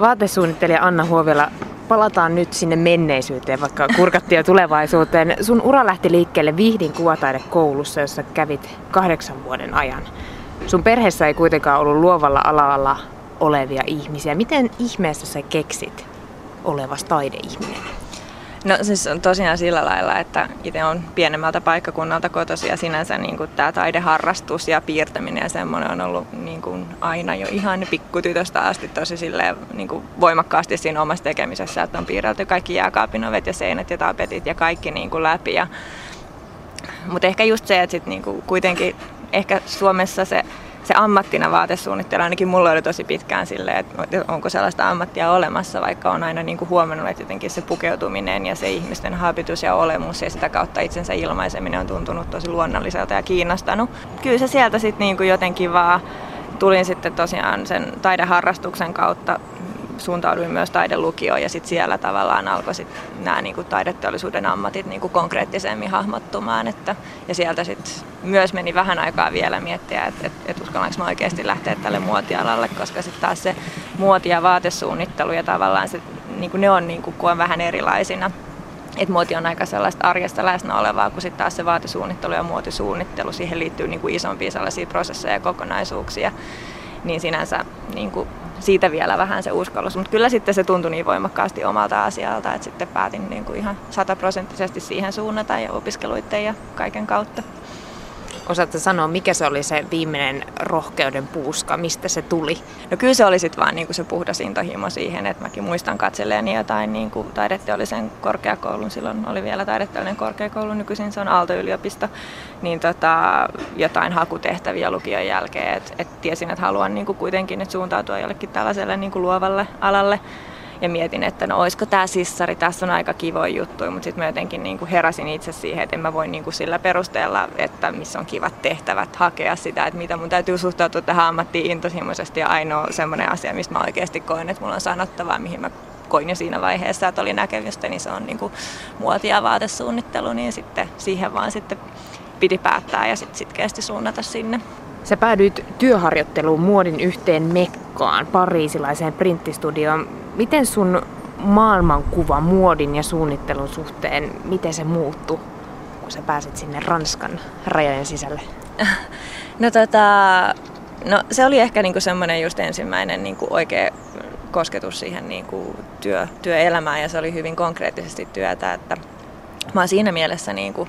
Vaatesuunnittelija Anna Huovela, palataan nyt sinne menneisyyteen, vaikka kurkattiin jo tulevaisuuteen. Sun ura lähti liikkeelle Vihdin kuvataidekoulussa, jossa kävit kahdeksan vuoden ajan. Sun perheessä ei kuitenkaan ollut luovalla alalla olevia ihmisiä. Miten ihmeessä sä keksit olevas taideihminen? No siis on tosiaan sillä lailla, että itse on pienemmältä paikkakunnalta kotoisin ja sinänsä niin kuin tämä taideharrastus ja piirtäminen ja semmoinen on ollut niin kuin aina jo ihan pikkutytöstä asti tosi silleen, niin kuin voimakkaasti siinä omassa tekemisessä, että on piirrelty kaikki jääkaapin ovet ja seinät ja tapetit ja kaikki niin kuin läpi. Ja, mutta ehkä just se, että sit niin kuin kuitenkin ehkä Suomessa se se ammattina vaatesuunnittelu, ainakin mulla oli tosi pitkään silleen, että onko sellaista ammattia olemassa, vaikka on aina niin kuin huomannut, että jotenkin se pukeutuminen ja se ihmisten habitus ja olemus ja sitä kautta itsensä ilmaiseminen on tuntunut tosi luonnolliselta ja kiinnostanut. Kyllä se sieltä sitten niin jotenkin vaan tulin sitten tosiaan sen taideharrastuksen kautta suuntauduin myös taidelukioon ja sitten siellä tavallaan alkoi sit nämä niinku taideteollisuuden ammatit niinku konkreettisemmin hahmottumaan. Että, ja sieltä sitten myös meni vähän aikaa vielä miettiä, että et, et uskallanko mä oikeasti lähteä tälle muotialalle, koska sitten taas se muoti- ja vaatesuunnittelu ja tavallaan se, niinku ne on niinku, on vähän erilaisina. Et muoti on aika sellaista arjesta läsnä olevaa, kun sitten taas se vaatesuunnittelu ja muotisuunnittelu, siihen liittyy niinku isompia sellaisia prosesseja ja kokonaisuuksia. Niin sinänsä niinku siitä vielä vähän se uskallus. Mutta kyllä sitten se tuntui niin voimakkaasti omalta asialta, että sitten päätin niin kuin ihan sataprosenttisesti siihen suunnata ja opiskeluiden ja kaiken kautta. Osaatte sanoa, mikä se oli se viimeinen rohkeuden puuska, mistä se tuli? No kyllä se oli sitten vaan niin kuin se puhdas intohimo siihen, että mäkin muistan katselleeni jotain niin kuin taideteollisen korkeakoulun, silloin oli vielä taideteollinen korkeakoulu, nykyisin se on Aalto-yliopisto, niin tota, jotain hakutehtäviä lukion jälkeen, että et tiesin, että haluan niin kuin kuitenkin nyt suuntautua jollekin tällaiselle niin kuin luovalle alalle ja mietin, että no olisiko tämä sissari, tässä on aika kivoja juttuja, mutta sitten mä jotenkin niin kuin heräsin itse siihen, että en mä voi niin kuin sillä perusteella, että missä on kivat tehtävät, hakea sitä, että mitä mun täytyy suhtautua tähän ammattiin intohimoisesti ja ainoa semmoinen asia, mistä mä oikeasti koen, että mulla on sanottavaa, mihin mä koin jo siinä vaiheessa, että oli näkemystä, niin se on niin kuin muoti- ja vaatesuunnittelu, niin sitten siihen vaan sitten piti päättää ja sitten sitkeästi suunnata sinne. Sä päädyit työharjoitteluun muodin yhteen Mekkaan, pariisilaiseen printistudioon. Miten sun maailmankuva muodin ja suunnittelun suhteen, miten se muuttui, kun sä pääsit sinne Ranskan rajojen sisälle? No, tota, no se oli ehkä niinku semmoinen just ensimmäinen niinku oikea kosketus siihen niinku työ, työelämään ja se oli hyvin konkreettisesti työtä, että mä oon siinä mielessä niinku,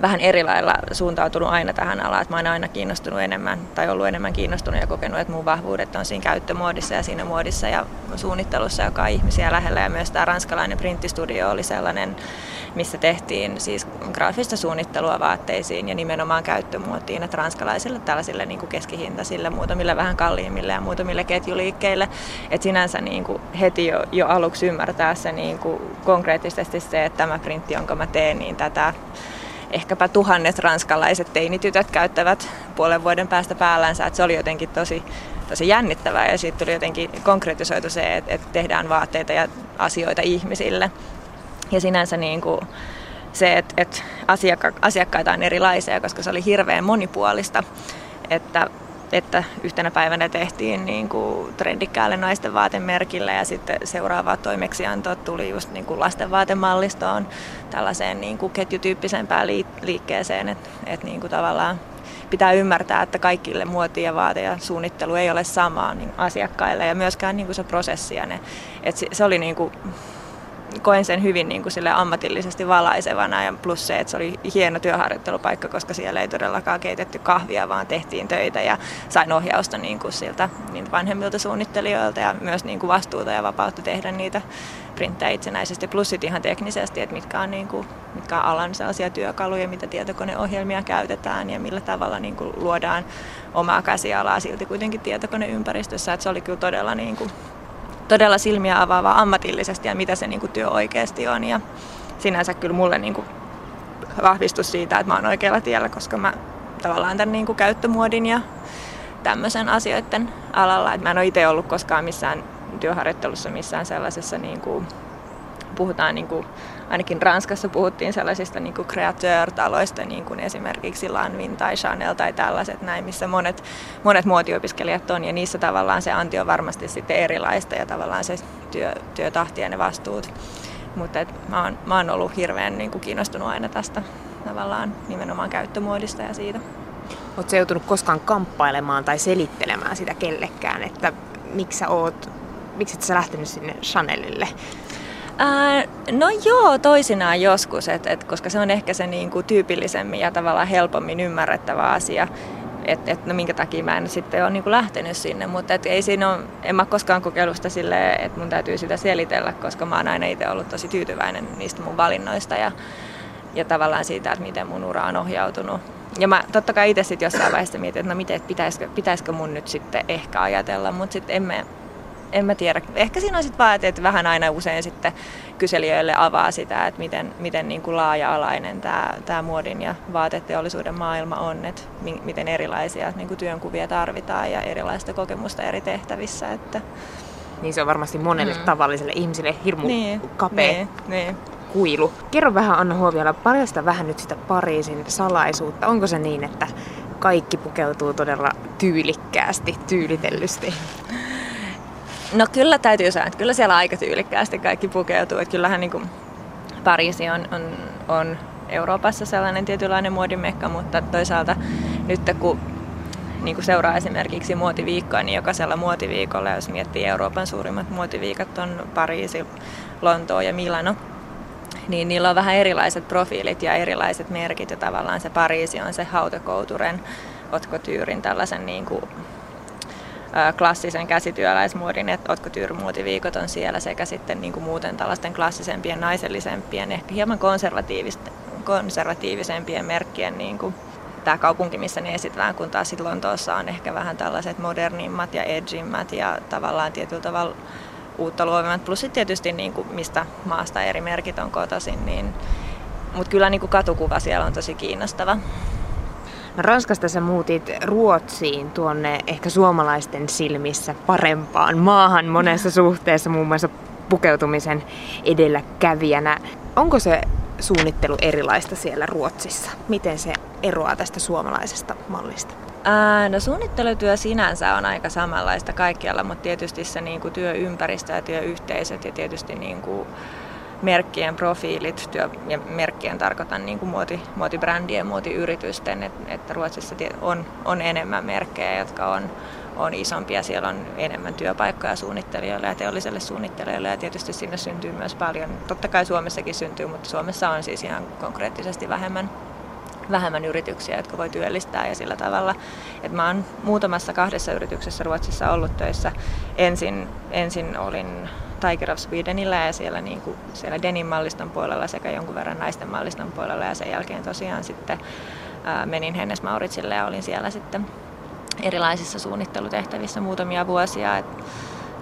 vähän eri lailla suuntautunut aina tähän alaan, että mä oon aina kiinnostunut enemmän tai ollut enemmän kiinnostunut ja kokenut, että mun vahvuudet on siinä käyttömuodissa ja siinä muodissa ja suunnittelussa, joka on ihmisiä lähellä. Ja myös tämä ranskalainen printtistudio oli sellainen, missä tehtiin siis graafista suunnittelua vaatteisiin ja nimenomaan käyttömuotiin, että ranskalaisille tällaisille niin kuin keskihintaisille, muutamille vähän kalliimmille ja muutamille ketjuliikkeille, että sinänsä niin kuin heti jo, jo aluksi ymmärtää se niin kuin konkreettisesti se, että tämä printti, jonka mä teen, niin tätä ehkäpä tuhannet ranskalaiset teinitytöt käyttävät puolen vuoden päästä päällänsä. Että se oli jotenkin tosi, tosi jännittävää ja siitä tuli jotenkin konkretisoitu se, että, että tehdään vaatteita ja asioita ihmisille. Ja sinänsä niin kuin se, että, että asiakka, asiakkaita on erilaisia, koska se oli hirveän monipuolista. Että että yhtenä päivänä tehtiin niin kuin trendikkäälle naisten vaatemerkille ja sitten seuraava toimeksianto tuli just niin kuin lasten vaatemallistoon tällaiseen niin kuin ketjutyyppisempään liikkeeseen, että, että niin kuin tavallaan pitää ymmärtää, että kaikille muoti ja vaate ja suunnittelu ei ole samaa niin asiakkaille ja myöskään niin kuin se prosessi ja ne, että se, se oli niin kuin koen sen hyvin niin kuin sille ammatillisesti valaisevana ja plus se, että se oli hieno työharjoittelupaikka, koska siellä ei todellakaan keitetty kahvia, vaan tehtiin töitä ja sain ohjausta niin kuin siltä niin vanhemmilta suunnittelijoilta ja myös niin kuin vastuuta ja vapautta tehdä niitä printtejä itsenäisesti, plus sit ihan teknisesti, että mitkä on, niin kuin, mitkä on alan sellaisia työkaluja, mitä tietokoneohjelmia käytetään ja millä tavalla niin kuin luodaan omaa käsialaa silti kuitenkin tietokoneympäristössä, että se oli kyllä todella niin kuin todella silmiä avaavaa ammatillisesti ja mitä se niin kuin työ oikeasti on. Ja sinänsä kyllä mulle niin kuin vahvistus siitä, että mä oon oikealla tiellä, koska mä tavallaan tämän niin kuin käyttömuodin ja tämmöisen asioiden alalla. Että mä en ole itse ollut koskaan missään työharjoittelussa missään sellaisessa niin kuin puhutaan niin kuin, ainakin Ranskassa puhuttiin sellaisista niin kuin createur-taloista, niin kuin esimerkiksi Lanvin tai Chanel tai tällaiset näin, missä monet, monet muotiopiskelijat on, ja niissä tavallaan se anti on varmasti sitten erilaista, ja tavallaan se työ, työtahti ja ne vastuut. Mutta et mä, oon, mä oon ollut hirveän niin kuin kiinnostunut aina tästä tavallaan nimenomaan käyttömuodista ja siitä. Oletko joutunut koskaan kamppailemaan tai selittelemään sitä kellekään, että miksi sä oot, miksi et sä lähtenyt sinne Chanelille? Ää, no joo, toisinaan joskus, et, et, koska se on ehkä se niinku tyypillisemmin ja tavallaan helpommin ymmärrettävä asia, että et, no minkä takia mä en sitten ole niinku lähtenyt sinne, mutta et ei siinä ole, en mä koskaan kokeillut sitä silleen, että mun täytyy sitä selitellä, koska mä oon aina itse ollut tosi tyytyväinen niistä mun valinnoista ja, ja tavallaan siitä, että miten mun ura on ohjautunut. Ja mä totta kai itse sitten jossain vaiheessa mietin, että no miten, että pitäisikö, pitäisikö mun nyt sitten ehkä ajatella, mutta sitten emme, en mä tiedä. Ehkä siinä on sitten vaan, että vähän aina usein sitten kyselijöille avaa sitä, että miten, miten niin kuin laaja-alainen tämä, tämä muodin ja vaateteollisuuden maailma on, että miten erilaisia niin kuin työnkuvia tarvitaan ja erilaista kokemusta eri tehtävissä. Että... Niin se on varmasti monelle mm. tavalliselle ihmiselle hirmu niin, kapea niin, niin. kuilu. Kerro vähän Anna Huoviola, paljasta vähän nyt sitä Pariisin salaisuutta. Onko se niin, että kaikki pukeutuu todella tyylikkäästi, tyylitellysti? No kyllä täytyy sanoa, että kyllä siellä aika tyylikkäästi kaikki pukeutuu. Että kyllähän niin kuin Pariisi on, on, on Euroopassa sellainen tietynlainen muodimekka, mutta toisaalta nyt kun niin kuin seuraa esimerkiksi muotiviikkoa, niin jokaisella muotiviikolla, jos miettii Euroopan suurimmat muotiviikot, on Pariisi, Lontoo ja Milano, niin niillä on vähän erilaiset profiilit ja erilaiset merkit ja tavallaan se Pariisi on se hautekouturen, otkotyyrin tällaisen niin kuin klassisen käsityöläismuodin, että otkotyyrymuotiviikot on siellä sekä sitten niin kuin muuten tällaisten klassisempien, naisellisempien, ehkä hieman konservatiivisempien merkkien niin kuin tämä kaupunki, missä ne esitetään, kun taas sitten Lontoossa on ehkä vähän tällaiset modernimmat ja edgimmät ja tavallaan tietyllä tavalla uutta luovimmat. Plus sitten tietysti niin kuin mistä maasta eri merkit on kotoisin, niin, mutta kyllä niin kuin katukuva siellä on tosi kiinnostava. Ranskasta sä muutit Ruotsiin tuonne ehkä suomalaisten silmissä parempaan maahan monessa suhteessa, muun muassa pukeutumisen edelläkävijänä. Onko se suunnittelu erilaista siellä Ruotsissa? Miten se eroaa tästä suomalaisesta mallista? Ää, no suunnittelutyö sinänsä on aika samanlaista kaikkialla, mutta tietysti se niin kuin työympäristö ja työyhteisöt ja tietysti niin kuin, merkkien profiilit, työ, ja merkkien tarkoitan niin kuin muoti, muotibrändien, muotiyritysten, että, että Ruotsissa on, on enemmän merkkejä, jotka on, on isompia. Siellä on enemmän työpaikkoja suunnittelijoille ja teolliselle suunnittelijoille ja tietysti sinne syntyy myös paljon. Totta kai Suomessakin syntyy, mutta Suomessa on siis ihan konkreettisesti vähemmän vähemmän yrityksiä, jotka voi työllistää ja sillä tavalla. että mä oon muutamassa kahdessa yrityksessä Ruotsissa ollut töissä. Ensin, ensin olin Tiger of Swedenillä ja siellä, niin kuin, siellä denim malliston puolella sekä jonkun verran naisten malliston puolella ja sen jälkeen tosiaan sitten ää, menin Hennes Mauritsille ja olin siellä sitten erilaisissa suunnittelutehtävissä muutamia vuosia. Et,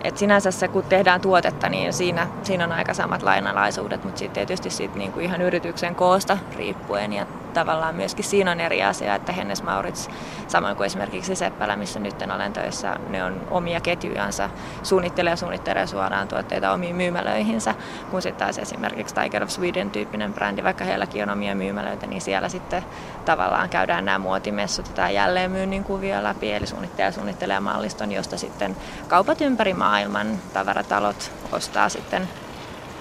et sinänsä se, kun tehdään tuotetta, niin siinä, siinä on aika samat lainalaisuudet, mutta sitten tietysti siitä niin kuin ihan yrityksen koosta riippuen ja tavallaan myöskin siinä on eri asia, että Hennes Maurits, samoin kuin esimerkiksi Seppälä, missä nyt olen töissä, ne on omia ketjujansa, suunnittelee ja suunnittelee suoraan tuotteita omiin myymälöihinsä, kun sitten taas esimerkiksi Tiger of Sweden tyyppinen brändi, vaikka heilläkin on omia myymälöitä, niin siellä sitten tavallaan käydään nämä muotimessut tai jälleenmyynnin kuvia läpi, eli suunnittelija suunnittelee malliston, josta sitten kaupat ympäri maailman tavaratalot ostaa sitten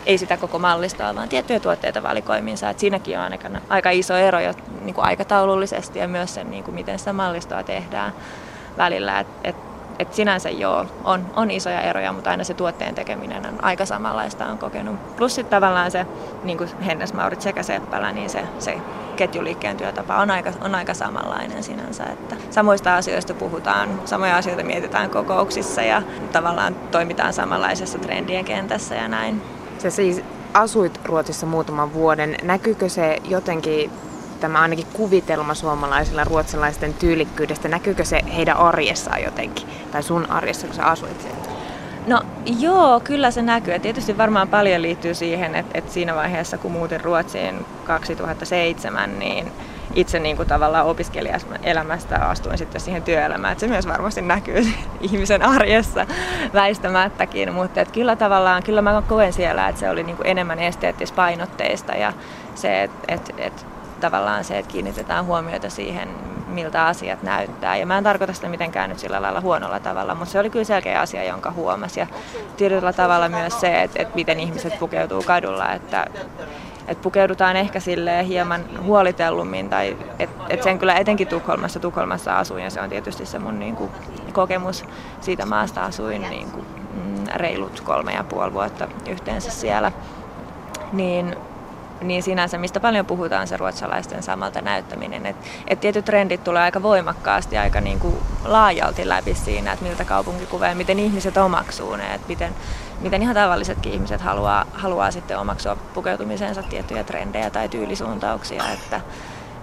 ei sitä koko mallistoa, vaan tiettyjä tuotteita valikoimiinsa. Et siinäkin on aika, aika iso ero jo niin kuin aikataulullisesti ja myös sen, niin kuin miten sitä mallistoa tehdään välillä. Et, et, et sinänsä joo, on, on isoja eroja, mutta aina se tuotteen tekeminen on aika samanlaista on kokenut. Plus sitten tavallaan se niin kuin Hennes Maurit sekä Seppälä, niin se, se ketjuliikkeen työtapa on aika, on aika samanlainen sinänsä. Että samoista asioista puhutaan, samoja asioita mietitään kokouksissa ja tavallaan toimitaan samanlaisessa trendien kentässä ja näin. Sä siis asuit Ruotsissa muutaman vuoden. Näkyykö se jotenkin, tämä ainakin kuvitelma suomalaisilla ruotsalaisten tyylikkyydestä, näkyykö se heidän arjessaan jotenkin? Tai sun arjessa, kun sä asuit siellä? No joo, kyllä se näkyy. Ja tietysti varmaan paljon liittyy siihen, että, että siinä vaiheessa kun muutin Ruotsiin 2007, niin itse niin kuin tavallaan opiskelijaelämästä astuin sitten siihen työelämään. Että se myös varmasti näkyy ihmisen arjessa väistämättäkin, mutta että kyllä tavallaan, kyllä mä koen siellä, että se oli niin kuin enemmän esteettispainotteista ja se, että et, et, tavallaan se, että kiinnitetään huomiota siihen, miltä asiat näyttää. Ja mä en tarkoita sitä mitenkään nyt sillä lailla huonolla tavalla, mutta se oli kyllä selkeä asia, jonka huomasi. Ja tietyllä tavalla myös se, että, että miten ihmiset pukeutuu kadulla, että, että pukeudutaan ehkä sille hieman huolitellummin, tai että et sen kyllä etenkin Tukholmassa, Tukholmassa asuin, ja se on tietysti se mun niin kuin, kokemus. Siitä maasta asuin niin kuin, mm, reilut kolme ja puoli vuotta yhteensä siellä, niin niin sinänsä, mistä paljon puhutaan, se ruotsalaisten samalta näyttäminen. Että et tietyt trendit tulee aika voimakkaasti, aika niin kuin laajalti läpi siinä, että miltä kaupunki kuvaa ja miten ihmiset omaksuu ne, että miten, miten ihan tavallisetkin ihmiset haluaa, haluaa sitten omaksua pukeutumisensa tiettyjä trendejä tai tyylisuuntauksia. Että,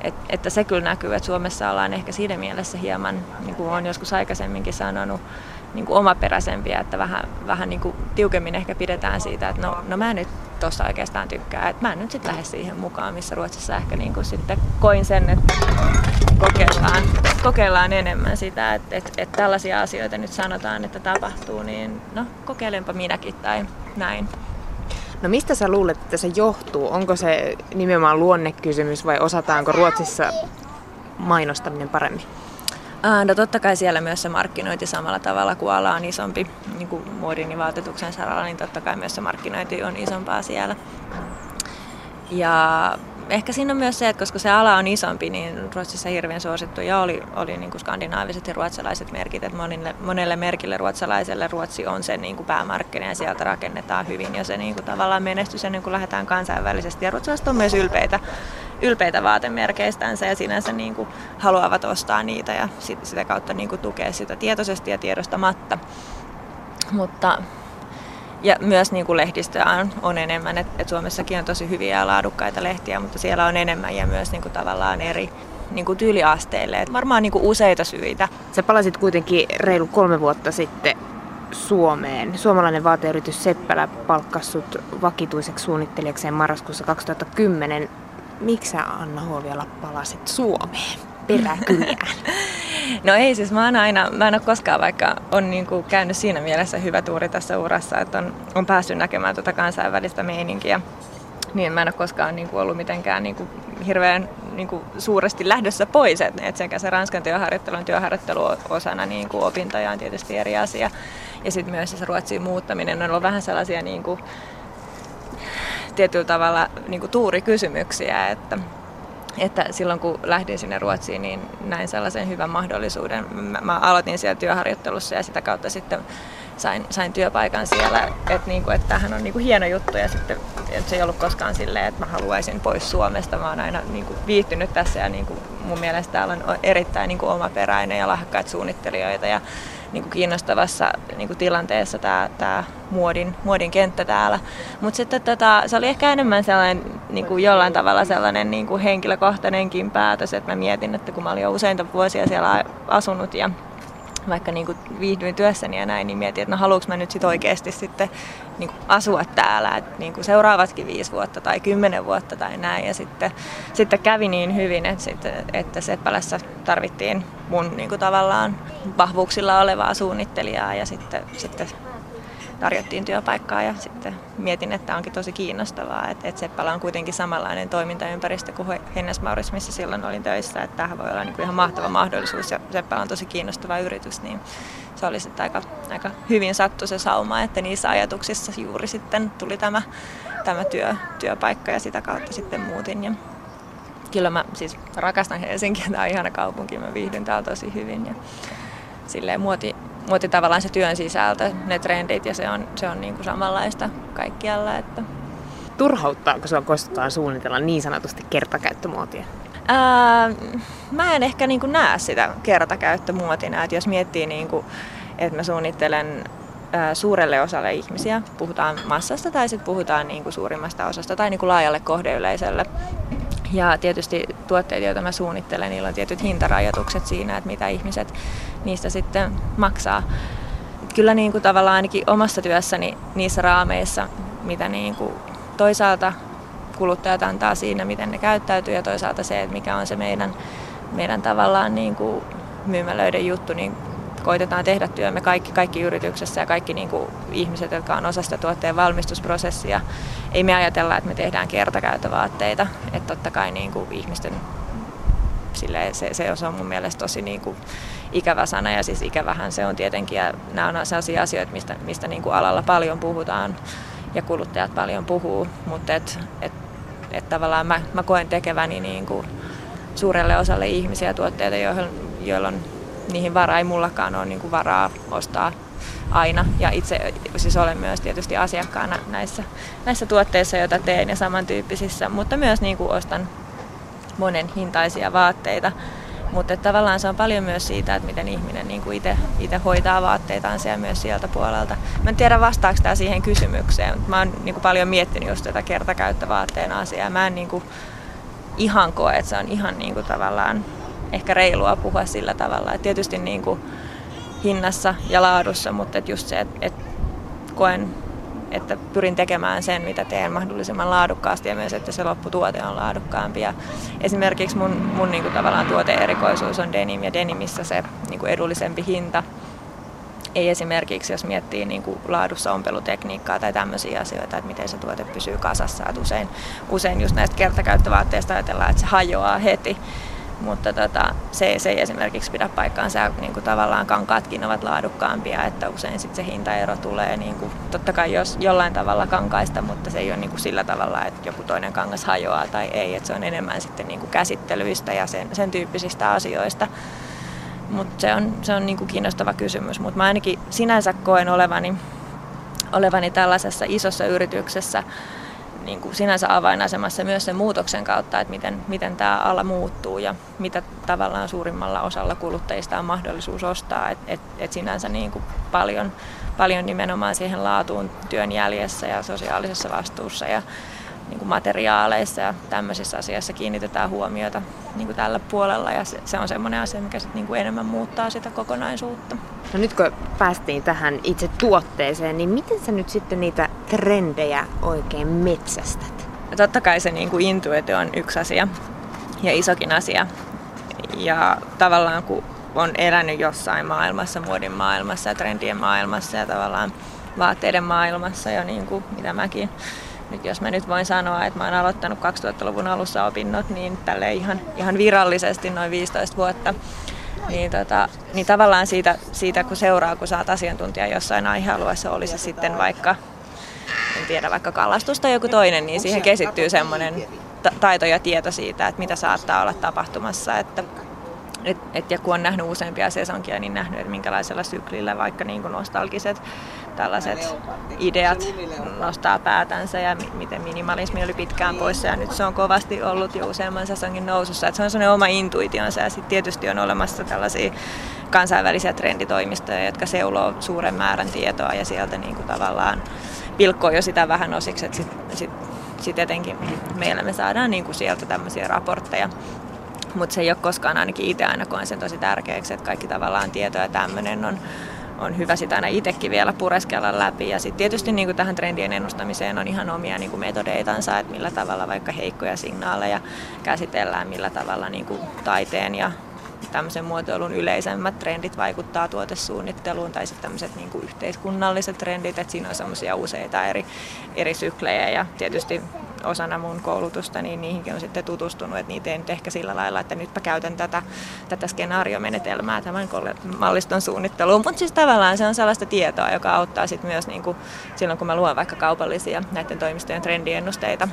et, että se kyllä näkyy, että Suomessa ollaan ehkä siinä mielessä hieman, niin kuin olen joskus aikaisemminkin sanonut, niin kuin omaperäisempiä, että vähän, vähän niin kuin tiukemmin ehkä pidetään siitä, että no, no mä nyt tuossa oikeastaan tykkää, että mä en nyt sitten lähde siihen mukaan, missä Ruotsissa ehkä niin kuin sitten koin sen, että kokeillaan, kokeillaan enemmän sitä, että, että, että tällaisia asioita nyt sanotaan, että tapahtuu, niin no kokeilenpa minäkin tai näin. No mistä sä luulet, että se johtuu? Onko se nimenomaan luonnekysymys vai osataanko Ruotsissa mainostaminen paremmin? No totta kai siellä myös se markkinointi samalla tavalla, kun ala on isompi niin kuin muodin ja vaatetuksen saralla, niin totta kai myös se markkinointi on isompaa siellä. Ja ehkä siinä on myös se, että koska se ala on isompi, niin Ruotsissa hirveän suosittu ja oli, oli niin kuin skandinaaviset ja ruotsalaiset merkit, että monille, monelle merkille ruotsalaiselle Ruotsi on se niin kuin päämarkkina ja sieltä rakennetaan hyvin ja se niin kuin tavallaan menestys ennen kuin lähdetään kansainvälisesti. Ja ruotsalaiset on myös ylpeitä, ylpeitä vaatemerkeistänsä ja sinänsä niin kuin haluavat ostaa niitä ja sitä kautta niin kuin tukea sitä tietoisesti ja tiedostamatta. Mutta ja myös niin kuin lehdistöä on, on enemmän, että et Suomessakin on tosi hyviä ja laadukkaita lehtiä, mutta siellä on enemmän ja myös niin kuin tavallaan eri niin kuin tyyliasteille. Et varmaan niin kuin useita syitä. Sä palasit kuitenkin reilu kolme vuotta sitten Suomeen. Suomalainen vaateyritys Seppälä palkkassut vakituiseksi suunnittelijakseen marraskuussa 2010. Miksi sä Anna Huoviala palasit Suomeen peräkylään? No ei, siis mä, oon aina, mä en ole koskaan vaikka on niin kuin käynyt siinä mielessä hyvä tuuri tässä urassa, että on, on päässyt näkemään tuota kansainvälistä meininkiä. Niin mä en ole koskaan niin kuin ollut mitenkään niin kuin hirveän niin kuin suuresti lähdössä pois. Että et sekä se Ranskan työharjoittelu on työharjoittelu osana niin kuin opintoja on tietysti eri asia. Ja sitten myös se Ruotsiin muuttaminen on ollut vähän sellaisia niin kuin, tietyllä tavalla niin kuin tuurikysymyksiä, että että silloin kun lähdin sinne Ruotsiin, niin näin sellaisen hyvän mahdollisuuden. Mä, mä aloitin siellä työharjoittelussa ja sitä kautta sitten sain, sain työpaikan siellä, että niinku, et tämähän on niinku hieno juttu ja sitten et se ei ollut koskaan silleen, että mä haluaisin pois Suomesta. Mä oon aina niinku viihtynyt tässä ja niinku, mun mielestä täällä on erittäin niinku omaperäinen ja lahjakkaita suunnittelijoita ja niin kuin kiinnostavassa niin kuin tilanteessa tämä, tämä muodin, muodin kenttä täällä. Mutta sitten tota, se oli ehkä enemmän sellainen niin kuin jollain tavalla sellainen niin kuin henkilökohtainenkin päätös, että mä mietin, että kun mä olin jo useita vuosia siellä asunut ja vaikka niin kuin viihdyin työssäni ja näin, niin mietin, että no haluanko mä nyt sit oikeasti sitten niin kuin asua täällä, että niin kuin seuraavatkin viisi vuotta tai kymmenen vuotta tai näin. Ja sitten, sitten kävi niin hyvin, että, sitten, että Seppälässä tarvittiin mun niin kuin tavallaan vahvuuksilla olevaa suunnittelijaa ja sitten, sitten tarjottiin työpaikkaa ja sitten mietin, että onkin tosi kiinnostavaa, että, että Seppälä on kuitenkin samanlainen toimintaympäristö kuin Hennes Mauris, missä silloin olin töissä, että tämähän voi olla niin kuin ihan mahtava mahdollisuus ja Seppälä on tosi kiinnostava yritys, niin se oli sitten aika, aika hyvin sattu se sauma, että niissä ajatuksissa juuri sitten tuli tämä, tämä työ, työpaikka ja sitä kautta sitten muutin. Ja kyllä mä siis rakastan Helsinkiä, tämä on ihana kaupunki, mä viihdyn täällä tosi hyvin ja silleen muoti, muoti tavallaan se työn sisältö, ne trendit ja se on, se on niin kuin samanlaista kaikkialla. Että. Turhauttaako sinua koskaan suunnitella niin sanotusti kertakäyttömuotia? Ää, mä en ehkä niin kuin näe sitä kertakäyttömuotina, että jos miettii, niin kuin, että mä suunnittelen ää, suurelle osalle ihmisiä, puhutaan massasta tai sitten puhutaan niin kuin suurimmasta osasta tai niin kuin laajalle kohdeyleisölle. Ja tietysti tuotteet, joita mä suunnittelen, niillä on tietyt hintarajoitukset siinä, että mitä ihmiset niistä sitten maksaa. Kyllä niin kuin tavallaan ainakin omassa työssäni niissä raameissa, mitä niin kuin toisaalta kuluttajat antaa siinä, miten ne käyttäytyy ja toisaalta se, että mikä on se meidän, meidän tavallaan niin kuin myymälöiden juttu, niin koitetaan tehdä työmme kaikki, kaikki yrityksessä ja kaikki niin kuin ihmiset, jotka on osa sitä tuotteen valmistusprosessia. Ei me ajatella, että me tehdään kertakäytövaatteita. Että totta kai niin kuin ihmisten sille se, se on mun mielestä tosi niin kuin ikävä sana ja siis ikävähän se on tietenkin ja nämä on sellaisia asioita, mistä, mistä niin kuin alalla paljon puhutaan ja kuluttajat paljon puhuu, mutta et, et, et tavallaan mä, mä koen tekeväni niin kuin suurelle osalle ihmisiä tuotteita, joilla on niihin varaa, ei mullakaan ole niin kuin varaa ostaa aina. Ja itse siis olen myös tietysti asiakkaana näissä, näissä tuotteissa, joita teen ja samantyyppisissä, mutta myös niin kuin ostan monen hintaisia vaatteita. Mutta tavallaan se on paljon myös siitä, että miten ihminen niin itse hoitaa vaatteitaan siellä myös sieltä puolelta. Mä en tiedä vastaako tämä siihen kysymykseen, mutta mä oon niin paljon miettinyt just tätä kertakäyttövaatteen asiaa. Mä en niin kuin ihan koe, että se on ihan niin kuin tavallaan ehkä reilua puhua sillä tavalla. Et tietysti niin kuin hinnassa ja laadussa, mutta et just se, että et koen, että pyrin tekemään sen, mitä teen mahdollisimman laadukkaasti ja myös, että se lopputuote on laadukkaampi. Ja esimerkiksi mun, mun niin kuin tavallaan tuoteerikoisuus on denim ja denimissä se niin kuin edullisempi hinta. Ei esimerkiksi, jos miettii niin kuin laadussa ompelutekniikkaa tai tämmöisiä asioita, että miten se tuote pysyy kasassa. Että usein, usein just näistä kertakäyttövaatteista ajatellaan, että se hajoaa heti mutta tota, se, se ei esimerkiksi pidä paikkaansa. Niin kuin tavallaan kankaatkin ovat laadukkaampia, että usein sit se hintaero tulee niin kuin, totta kai jos jollain tavalla kankaista, mutta se ei ole niin kuin sillä tavalla, että joku toinen kangas hajoaa tai ei, että se on enemmän sitten niin kuin käsittelyistä ja sen, sen tyyppisistä asioista. Mutta se on, se on niin kuin kiinnostava kysymys, mutta ainakin sinänsä koen olevani, olevani tällaisessa isossa yrityksessä, niin kuin sinänsä avainasemassa myös sen muutoksen kautta, että miten, miten tämä ala muuttuu ja mitä tavallaan suurimmalla osalla kuluttajista on mahdollisuus ostaa. Et, et, et sinänsä niin kuin paljon, paljon nimenomaan siihen laatuun työn jäljessä ja sosiaalisessa vastuussa ja niin kuin materiaaleissa ja tämmöisissä asioissa kiinnitetään huomiota niin kuin tällä puolella ja se, se on semmoinen asia, mikä sit niin kuin enemmän muuttaa sitä kokonaisuutta. No nyt kun päästiin tähän itse tuotteeseen, niin miten sä nyt sitten niitä trendejä oikein metsästät? Ja totta kai se niin kuin intuitio on yksi asia ja isokin asia. Ja tavallaan kun on elänyt jossain maailmassa, muodin maailmassa ja trendien maailmassa ja tavallaan vaatteiden maailmassa jo niin kuin mitä mäkin nyt jos mä nyt voin sanoa, että mä oon aloittanut 2000-luvun alussa opinnot, niin tälle ihan, ihan virallisesti noin 15 vuotta, niin, tota, niin tavallaan siitä, siitä, kun seuraa, kun saat asiantuntija jossain aihealueessa, oli se sitten vaikka, en tiedä, vaikka kalastus tai joku toinen, niin siihen kesittyy semmoinen taito ja tieto siitä, että mitä saattaa olla tapahtumassa. Että et, et, ja kun on nähnyt useampia sesonkia, niin nähnyt, että minkälaisella syklillä vaikka niin kuin nostalgiset tällaiset ideat nostaa päätänsä ja miten minimalismi oli pitkään poissa. Ja nyt se on kovasti ollut jo useamman sesongin nousussa. Et se on sellainen oma intuitionsa. Ja sitten tietysti on olemassa tällaisia kansainvälisiä trenditoimistoja, jotka seuloo suuren määrän tietoa ja sieltä niin kuin tavallaan pilkkoo jo sitä vähän osiksi, että sitten sit, sit etenkin meillä me saadaan niin kuin sieltä tämmöisiä raportteja mutta se ei ole koskaan ainakin itse aina koen sen tosi tärkeäksi, että kaikki tavallaan tieto ja tämmöinen on, on hyvä sitä aina itsekin vielä pureskella läpi. Ja sitten tietysti niin kuin tähän trendien ennustamiseen on ihan omia niin kuin metodeitansa, että millä tavalla vaikka heikkoja signaaleja käsitellään, millä tavalla niin kuin taiteen ja tämmöisen muotoilun yleisemmät trendit vaikuttaa tuotesuunnitteluun tai sitten tämmöiset niin kuin yhteiskunnalliset trendit, että siinä on semmoisia useita eri, eri syklejä ja tietysti osana mun koulutusta, niin niihinkin on sitten tutustunut, että niitä ei nyt ehkä sillä lailla, että nytpä käytän tätä, tätä skenaariomenetelmää tämän malliston suunnitteluun, mutta siis tavallaan se on sellaista tietoa, joka auttaa sitten myös niin kuin silloin, kun mä luon vaikka kaupallisia näiden toimistojen trendiennusteita,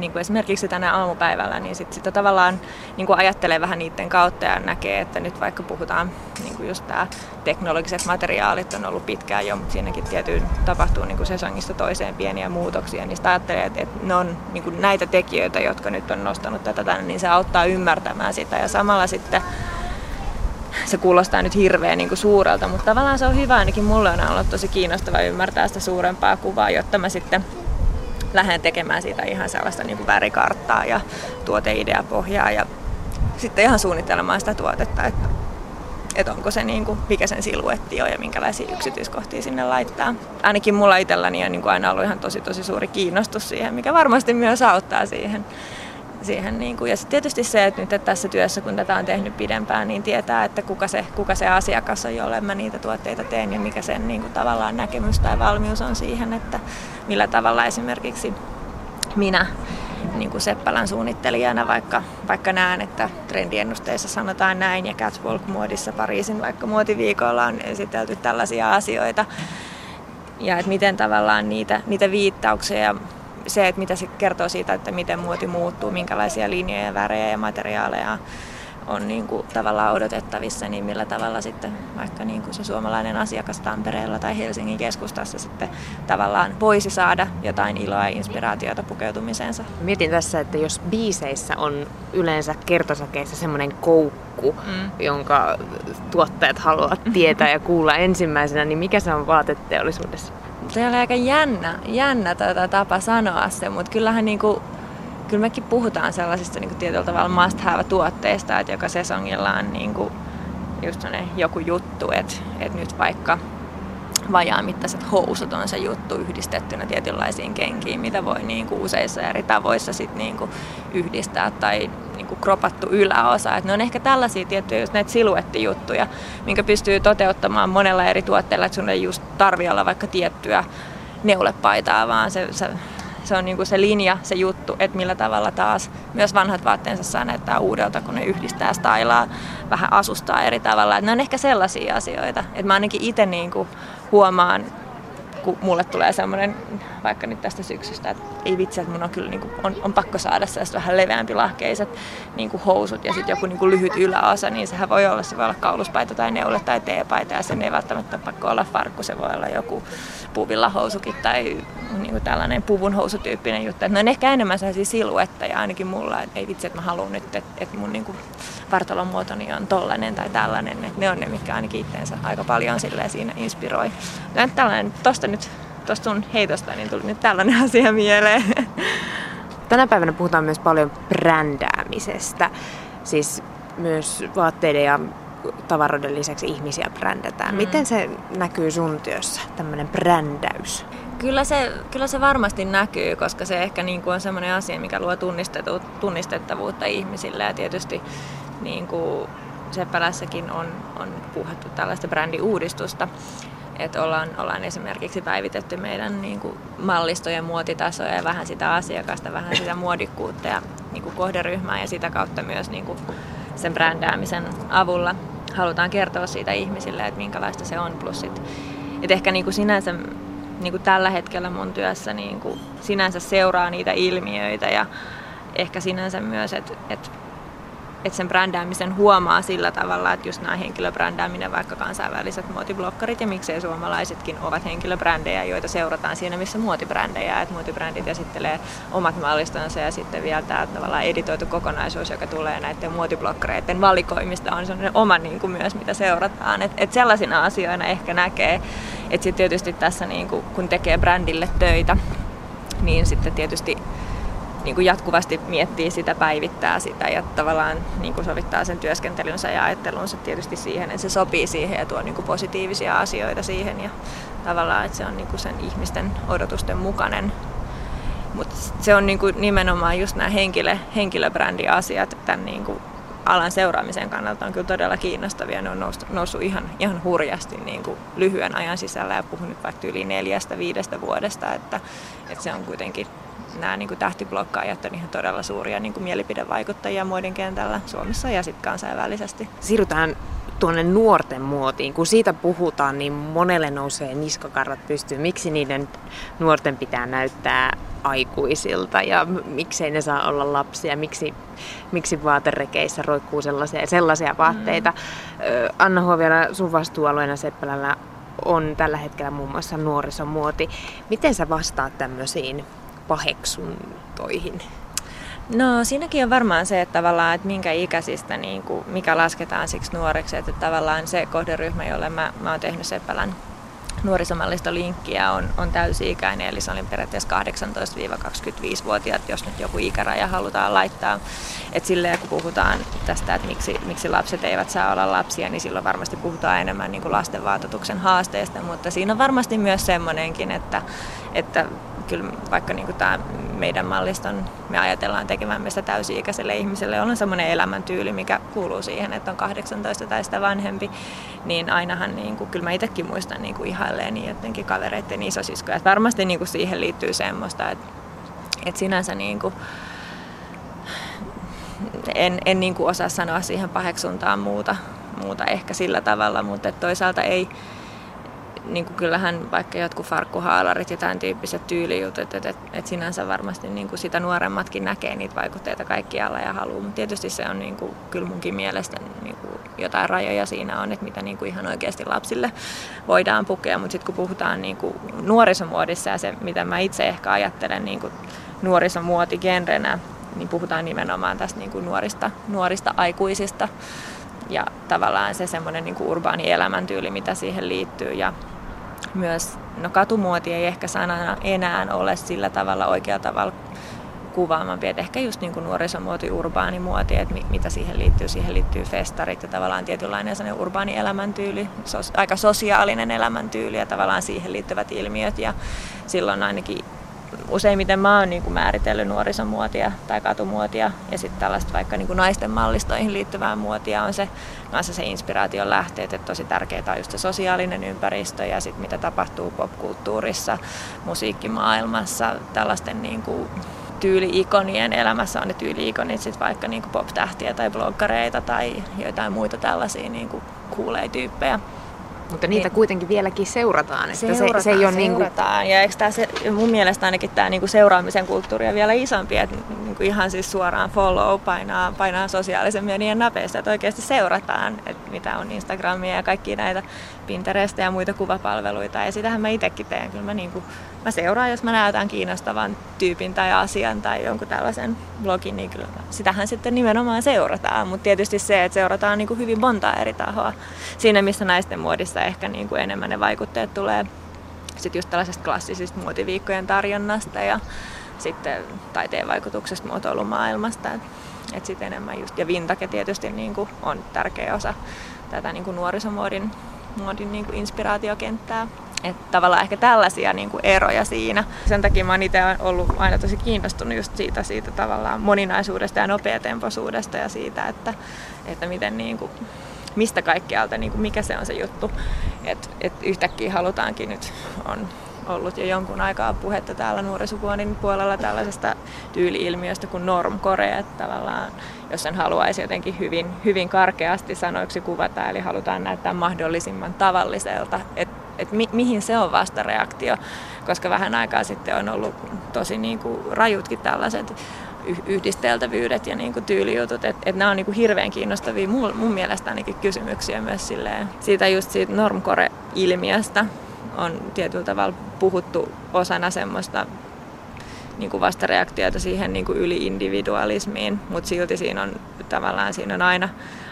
niin kuin esimerkiksi tänä aamupäivällä, niin sitten sitä tavallaan niin kuin ajattelee vähän niiden kautta ja näkee, että nyt vaikka puhutaan niin kuin just tämä teknologiset materiaalit on ollut pitkään jo, mutta siinäkin tietyyn tapahtuu niin kuin sesongista toiseen pieniä muutoksia, niin sitä ajattelee, että, että ne on niin kuin näitä tekijöitä, jotka nyt on nostanut tätä tänne, niin se auttaa ymmärtämään sitä. Ja samalla sitten se kuulostaa nyt hirveän niin kuin suurelta, mutta tavallaan se on hyvä, ainakin mulle on ollut tosi kiinnostava ymmärtää sitä suurempaa kuvaa, jotta mä sitten lähden tekemään siitä ihan sellaista niin kuin värikarttaa ja tuoteideapohjaa ja sitten ihan suunnittelemaan sitä tuotetta. Että, että onko se niin kuin, mikä sen siluetti on ja minkälaisia yksityiskohtia sinne laittaa. Ainakin mulla itselläni on niin kuin aina ollut ihan tosi tosi suuri kiinnostus siihen, mikä varmasti myös auttaa siihen. Siihen niin kuin. Ja sitten tietysti se, että nyt että tässä työssä, kun tätä on tehnyt pidempään, niin tietää, että kuka se, kuka se asiakas on, jolle mä niitä tuotteita teen ja mikä sen niin kuin, tavallaan näkemys tai valmius on siihen, että millä tavalla esimerkiksi minä niin kuin Seppälän suunnittelijana, vaikka, vaikka näen, että trendiennusteissa sanotaan näin ja Catwalk-muodissa Pariisin vaikka muotiviikolla on esitelty tällaisia asioita. Ja että miten tavallaan niitä, niitä viittauksia se, että mitä se kertoo siitä, että miten muoti muuttuu, minkälaisia linjoja, värejä ja materiaaleja on niin kuin tavallaan odotettavissa, niin millä tavalla sitten vaikka niin kuin se suomalainen asiakas Tampereella tai Helsingin keskustassa sitten tavallaan voisi saada jotain iloa ja inspiraatiota pukeutumiseensa. Mietin tässä, että jos biiseissä on yleensä kertosakeissa semmoinen koukku, mm. jonka tuottajat haluavat tietää ja kuulla ensimmäisenä, niin mikä se on vaateteollisuudessa? Se on aika jännä, jännä tuota tapa sanoa se, mutta kyllähän niinku kyllä mekin puhutaan sellaisista niin kuin tietyllä tavalla must have tuotteista, että joka sesongilla on niin kuin just joku juttu, että, että nyt vaikka vajaamittaiset housut on se juttu yhdistettynä tietynlaisiin kenkiin, mitä voi niin kuin useissa eri tavoissa sit niin kuin yhdistää tai niin kuin kropattu yläosa. Et ne on ehkä tällaisia tiettyjä just näitä siluettijuttuja, minkä pystyy toteuttamaan monella eri tuotteella, että sun ei just tarvi olla vaikka tiettyä neulepaitaa, vaan se, se se on niinku se linja, se juttu, että millä tavalla taas myös vanhat vaatteensa saa näyttää uudelta, kun ne yhdistää stylaa, vähän asustaa eri tavalla. Et ne on ehkä sellaisia asioita, että mä ainakin itse niinku huomaan kun mulle tulee semmoinen, vaikka nyt tästä syksystä, että ei vitsi, että mun on kyllä niin kuin, on, on pakko saada sellaiset vähän leveämpi lahkeiset niin kuin housut ja sitten joku niin kuin lyhyt yläosa, niin sehän voi olla, se voi olla kauluspaita tai neule tai teepaita ja sen ei välttämättä pakko olla farkku, se voi olla joku puvilla housukin tai niin kuin tällainen puvun housutyyppinen juttu. Että ne on ehkä enemmän sellaisia siluetteja ainakin mulla, että ei vitsi, että mä haluan nyt, että, että mun niin kuin vartalon muotoni on tollainen tai tällainen. Että ne on ne, mitkä ainakin itteensä aika paljon siinä inspiroi. Tällainen, tosta nyt tuosta sun heitosta, niin tuli nyt tällainen asia mieleen. Tänä päivänä puhutaan myös paljon brändäämisestä. Siis myös vaatteiden ja tavaroiden lisäksi ihmisiä brändätään. Mm. Miten se näkyy sun työssä, tämmöinen brändäys? Kyllä se, kyllä se varmasti näkyy, koska se ehkä niin kuin on semmoinen asia, mikä luo tunnistettavuutta ihmisille ja tietysti niin kuin Seppälässäkin on, on puhuttu tällaista brändiuudistusta että ollaan, ollaan esimerkiksi päivitetty meidän niin kuin mallistojen muotitasoja ja vähän sitä asiakasta, vähän sitä muodikkuutta ja niin kuin kohderyhmää ja sitä kautta myös niin kuin sen brändäämisen avulla halutaan kertoa siitä ihmisille, että minkälaista se on. Plus sit, että ehkä niin kuin sinänsä niin kuin tällä hetkellä mun työssä niin kuin sinänsä seuraa niitä ilmiöitä ja ehkä sinänsä myös, että, että että sen brändäämisen huomaa sillä tavalla, että just nämä henkilöbrändääminen, vaikka kansainväliset muotiblokkarit ja miksei suomalaisetkin ovat henkilöbrändejä, joita seurataan siinä missä muotibrändejä, että muotibrändit esittelee omat mallistonsa ja sitten vielä tämä tavallaan editoitu kokonaisuus, joka tulee näiden muotiblokkareiden valikoimista on sellainen oma niin kuin myös, mitä seurataan. Että et sellaisina asioina ehkä näkee, että sitten tietysti tässä niin kuin, kun tekee brändille töitä, niin sitten tietysti niin kuin jatkuvasti miettii sitä, päivittää sitä ja tavallaan niin kuin sovittaa sen työskentelynsä ja ajattelunsa tietysti siihen, että se sopii siihen ja tuo niin kuin positiivisia asioita siihen ja tavallaan, että se on niin kuin sen ihmisten odotusten mukainen. Mutta se on niin kuin nimenomaan just nämä henkilö, henkilöbrändiasiat tämän niin kuin alan seuraamisen kannalta on kyllä todella kiinnostavia. Ne on noussut, noussut ihan, ihan hurjasti niin kuin lyhyen ajan sisällä ja puhun nyt vaikka yli neljästä, viidestä vuodesta, että, että se on kuitenkin nämä niin kuin tähtiblokkaajat on ihan todella suuria niin kuin mielipidevaikuttajia muiden kentällä Suomessa ja sitten kansainvälisesti. Siirrytään tuonne nuorten muotiin. Kun siitä puhutaan, niin monelle nousee niskakarvat pystyyn. Miksi niiden nuorten pitää näyttää aikuisilta ja miksei ne saa olla lapsia, miksi, miksi vaaterekeissä roikkuu sellaisia, sellaisia vaatteita. Mm. Anna Huoviala, sun vastuualueena Seppälällä on tällä hetkellä muun muassa nuorisomuoti. Miten sä vastaat tämmöisiin paheksuntoihin? No siinäkin on varmaan se, että tavallaan, että minkä ikäisistä, niin kuin, mikä lasketaan siksi nuoreksi, että tavallaan se kohderyhmä, jolle mä, mä oon tehnyt Seppälän nuorisomallistolinkkiä on, on täysi-ikäinen, eli se oli periaatteessa 18-25-vuotiaat, jos nyt joku ikäraja halutaan laittaa. Et silleen, kun puhutaan tästä, että miksi, miksi lapset eivät saa olla lapsia, niin silloin varmasti puhutaan enemmän niin kuin lasten haasteista, mutta siinä on varmasti myös semmoinenkin, että, että kyllä vaikka niin tämä meidän malliston, me ajatellaan tekemään meistä täysi-ikäiselle ihmiselle, on semmoinen elämäntyyli, mikä kuuluu siihen, että on 18 tai sitä vanhempi, niin ainahan niin kuin, kyllä mä itsekin muistan niin kuin ihailleeni jotenkin kavereiden isosiskoja. Että varmasti niin kuin siihen liittyy semmoista, että, että sinänsä niin kuin, en, en niin kuin osaa sanoa siihen paheksuntaan muuta, muuta ehkä sillä tavalla, mutta toisaalta ei, niin kuin kyllähän vaikka jotkut farkkuhaalarit ja tämän tyyppiset tyylijutut, että et, et, et sinänsä varmasti niin kuin sitä nuoremmatkin näkee niitä vaikutteita kaikkialla ja haluaa, mutta tietysti se on niin kuin, kyllä munkin mielestä niin kuin jotain rajoja siinä on, että mitä niin kuin ihan oikeasti lapsille voidaan pukea, mutta sitten kun puhutaan niin kuin nuorisomuodissa ja se, mitä mä itse ehkä ajattelen niin kuin nuorisomuotigenrenä, niin puhutaan nimenomaan tästä niin kuin nuorista, nuorista aikuisista ja tavallaan se semmoinen niin urbaani elämäntyyli, mitä siihen liittyy. Ja myös, no katumuoti ei ehkä sanana enää ole sillä tavalla oikealla tavalla kuvaamampi, että ehkä just niin kuin nuorisomuoti, urbaani muoti, että mitä siihen liittyy. Siihen liittyy festarit ja tavallaan tietynlainen sellainen urbaani elämäntyyli, sos, aika sosiaalinen elämäntyyli ja tavallaan siihen liittyvät ilmiöt. Ja silloin ainakin useimmiten mä oon niin kuin määritellyt nuorisomuotia tai katumuotia ja sitten tällaista vaikka niin kuin naisten mallistoihin liittyvää muotia on se kanssa se inspiraation lähteet, että tosi tärkeää on just se sosiaalinen ympäristö ja sitten mitä tapahtuu popkulttuurissa, musiikkimaailmassa, tällaisten niin kuin tyyli-ikonien elämässä on ne tyyli-ikonit sit vaikka niin kuin pop-tähtiä tai bloggareita tai jotain muita tällaisia niin kuin tyyppejä. Mutta niitä niin. kuitenkin vieläkin seurataan. Että seurataan, se, se ei ole niinku- seurataan. Niin kuin... Ja eikö tää se, mun mielestä ainakin tämä niinku seuraamisen kulttuuri on vielä isompi, että niinku ihan siis suoraan follow painaa, painaa sosiaalisen median napeista, että oikeasti seurataan, että mitä on Instagramia ja kaikki näitä Pinterestejä ja muita kuvapalveluita. Ja sitähän mä itsekin teen. Kyllä mä, niinku, mä seuraan, jos mä näytän kiinnostavan tyypin tai asian tai jonkun tällaisen blogin, niin kyllä sitähän sitten nimenomaan seurataan. Mutta tietysti se, että seurataan niinku hyvin montaa eri tahoa. Siinä, missä naisten muodissa ehkä niinku enemmän ne vaikutteet tulee sitten just tällaisesta klassisista muotiviikkojen tarjonnasta ja sitten taiteen vaikutuksesta muotoilumaailmasta. Et, et sit enemmän just, ja vintage tietysti niin kuin on tärkeä osa tätä niin kuin nuorisomuodin muodin niin kuin inspiraatiokenttää. Että tavallaan ehkä tällaisia niin kuin eroja siinä. Sen takia mä oon itse ollut aina tosi kiinnostunut just siitä, siitä tavallaan moninaisuudesta ja nopeatempoisuudesta ja siitä, että, että miten niin kuin, mistä kaikkialta, niin kuin mikä se on se juttu. Että et yhtäkkiä halutaankin nyt, on ollut jo jonkun aikaa puhetta täällä nuorisopuolin puolella tällaisesta tyyliilmiöstä kuin normcore, että tavallaan jos sen haluaisi jotenkin hyvin, hyvin karkeasti sanoiksi kuvata, eli halutaan näyttää mahdollisimman tavalliselta, että et mi, mihin se on vastareaktio, koska vähän aikaa sitten on ollut tosi niin kuin rajutkin tällaiset yhdisteltävyydet ja niin kuin tyylijutut, että et nämä on niin kuin hirveän kiinnostavia mun, mun mielestä ainakin kysymyksiä myös silleen, siitä just siitä normcore-ilmiöstä, on tietyllä tavalla puhuttu osana semmoista niin kuin vastareaktiota siihen niin kuin yliindividualismiin, mutta silti siinä on tavallaan siinä on aina,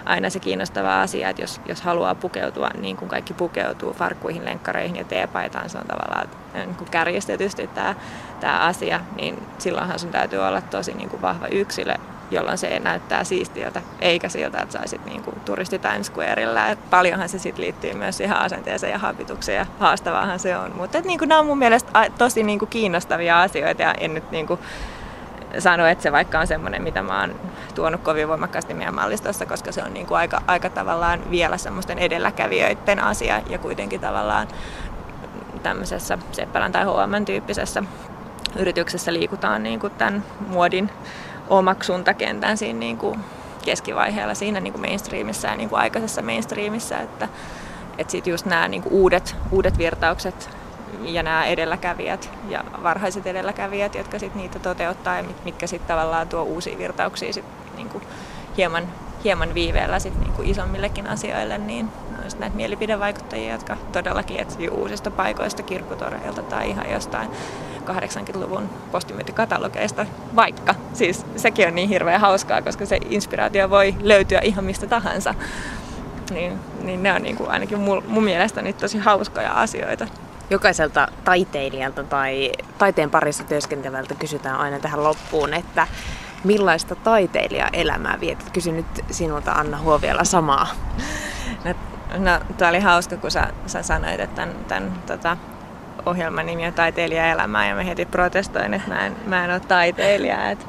aina se kiinnostava asia, että jos, jos haluaa pukeutua niin kuin kaikki pukeutuu farkkuihin, lenkkareihin ja teepaitaan, se on tavallaan niin kuin kärjistetysti tämä, tämä asia, niin silloinhan sun täytyy olla tosi niin kuin vahva yksilö jolloin se näyttää siistiltä, eikä siltä, että saisit niin kuin turisti Times Squarella. Et paljonhan se sitten liittyy myös siihen asenteeseen ja habitukseen ja haastavaahan se on. Mutta niin nämä on mun mielestä tosi niin kuin kiinnostavia asioita ja en nyt niin kuin sano, että se vaikka on semmoinen, mitä mä oon tuonut kovin voimakkaasti meidän mallistossa, koska se on niin kuin aika, aika tavallaan vielä semmoisten edelläkävijöiden asia ja kuitenkin tavallaan tämmöisessä Seppälän tai HM tyyppisessä yrityksessä liikutaan niin kuin tämän muodin omaksuntakentän siinä niin kuin keskivaiheella siinä niin kuin mainstreamissa ja niin kuin aikaisessa mainstreamissa, että, että sitten just nämä niin kuin uudet, uudet virtaukset ja nämä edelläkävijät ja varhaiset edelläkävijät, jotka sitten niitä toteuttaa ja mitkä sitten tavallaan tuo uusia virtauksia sit niin kuin hieman, hieman viiveellä sit niin kuin isommillekin asioille, niin on näitä mielipidevaikuttajia, jotka todellakin etsii uusista paikoista, kirpputoreilta tai ihan jostain 80-luvun postimyyntikatalogeista vaikka. Siis sekin on niin hirveän hauskaa, koska se inspiraatio voi löytyä ihan mistä tahansa. Niin, niin ne on niin kuin ainakin mun, mun mielestä tosi hauskoja asioita. Jokaiselta taiteilijalta tai taiteen parissa työskentelevältä kysytään aina tähän loppuun, että millaista taiteilijaelämää vietit? Kysyn nyt sinulta Anna Huoviala samaa. No, no tuo oli hauska, kun sä, sä sanoit, että tämän, tämän tota, ohjelman nimi on Taiteilijaelämää ja mä heti protestoin, että mä en, mä en ole taiteilija. Että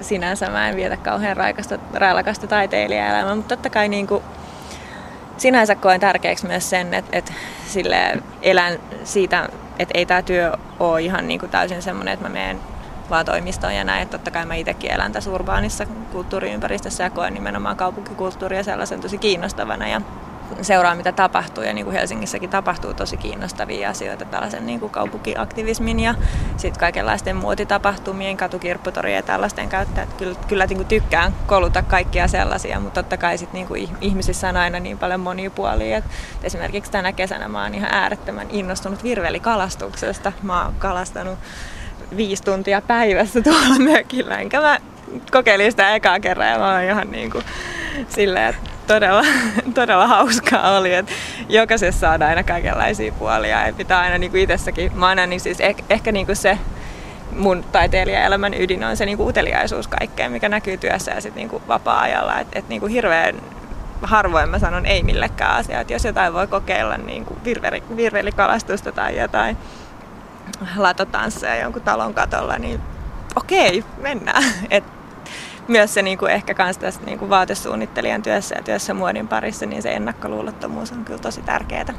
sinänsä mä en vietä kauhean raikasta, railakasta taiteilijaelämää, mutta totta kai niin kuin, sinänsä koen tärkeäksi myös sen, että, että sille elän siitä, että ei tämä työ ole ihan niin kuin täysin semmoinen, että mä menen vaan toimistoon ja näin. Että totta kai mä itsekin elän tässä urbaanissa kulttuuriympäristössä ja koen nimenomaan kaupunkikulttuuria sellaisen tosi kiinnostavana. Ja seuraa, mitä tapahtuu. Ja niin kuin Helsingissäkin tapahtuu tosi kiinnostavia asioita tällaisen niin kuin kaupunkiaktivismin ja sitten kaikenlaisten muotitapahtumien, katukirpputorien ja tällaisten käyttää. Että kyllä, kyllä niin kuin tykkään koluta kaikkia sellaisia, mutta totta kai sit niin kuin ihmisissä on aina niin paljon monia puolia. Et esimerkiksi tänä kesänä mä oon ihan äärettömän innostunut virvelikalastuksesta. Mä oon kalastanut viisi tuntia päivässä tuolla mökillä, enkä mä kokeilin sitä ekaa kerran ja mä oon ihan niin kuin silleen, että todella, todella hauskaa oli, että jokaisessa on aina kaikenlaisia puolia. Ja pitää aina niin kuin itsessäkin, mä aina niin siis ehkä, ehkä niin kuin se mun taiteilijaelämän ydin on se niin kuin uteliaisuus kaikkeen, mikä näkyy työssä ja sitten niin kuin vapaa-ajalla, että et niin kuin hirveän harvoin mä sanon ei millekään asiaa, että jos jotain voi kokeilla niin kuin virveli, virvelikalastusta tai jotain latotansseja jonkun talon katolla, niin okei, mennään. Et myös se niin kuin ehkä kans tässä niin kuin vaatesuunnittelijan työssä ja työssä muodin parissa, niin se ennakkoluulottomuus on kyllä tosi tärkeää.